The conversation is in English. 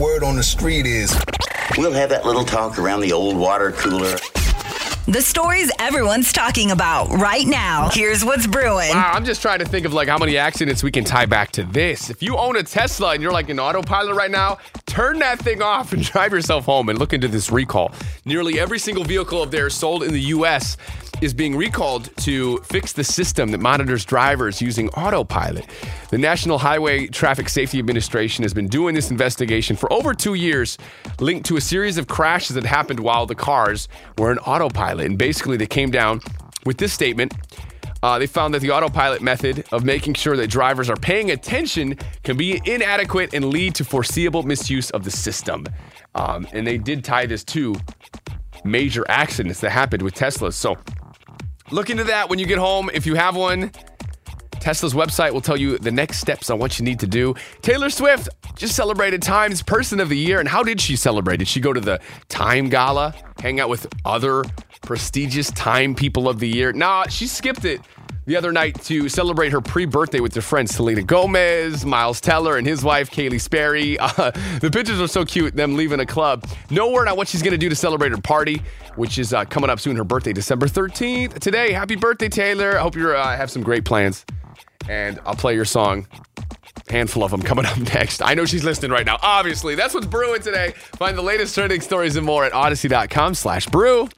Word on the street is We'll have that little talk around the old water cooler. The stories everyone's talking about right now. Here's what's brewing. Wow, I'm just trying to think of like how many accidents we can tie back to this. If you own a Tesla and you're like an autopilot right now, turn that thing off and drive yourself home and look into this recall. Nearly every single vehicle of theirs sold in the US is being recalled to fix the system that monitors drivers using autopilot. The National Highway Traffic Safety Administration has been doing this investigation for over two years, linked to a series of crashes that happened while the cars were in autopilot. And basically, they came down with this statement. Uh, they found that the autopilot method of making sure that drivers are paying attention can be inadequate and lead to foreseeable misuse of the system. Um, and they did tie this to major accidents that happened with Teslas. So look into that when you get home. If you have one, Tesla's website will tell you the next steps on what you need to do. Taylor Swift just celebrated Time's Person of the Year. And how did she celebrate? Did she go to the Time Gala, hang out with other prestigious Time People of the Year? Nah, she skipped it the other night to celebrate her pre-birthday with her friends Selena Gomez, Miles Teller, and his wife Keleigh Sperry. Uh, the pictures are so cute. Them leaving a club. No word on what she's going to do to celebrate her party, which is uh, coming up soon. Her birthday, December 13th. Today, happy birthday, Taylor. I hope you uh, have some great plans. And I'll play your song. Handful of them coming up next. I know she's listening right now. Obviously, that's what's brewing today. Find the latest trending stories and more at audacy.com slash brew.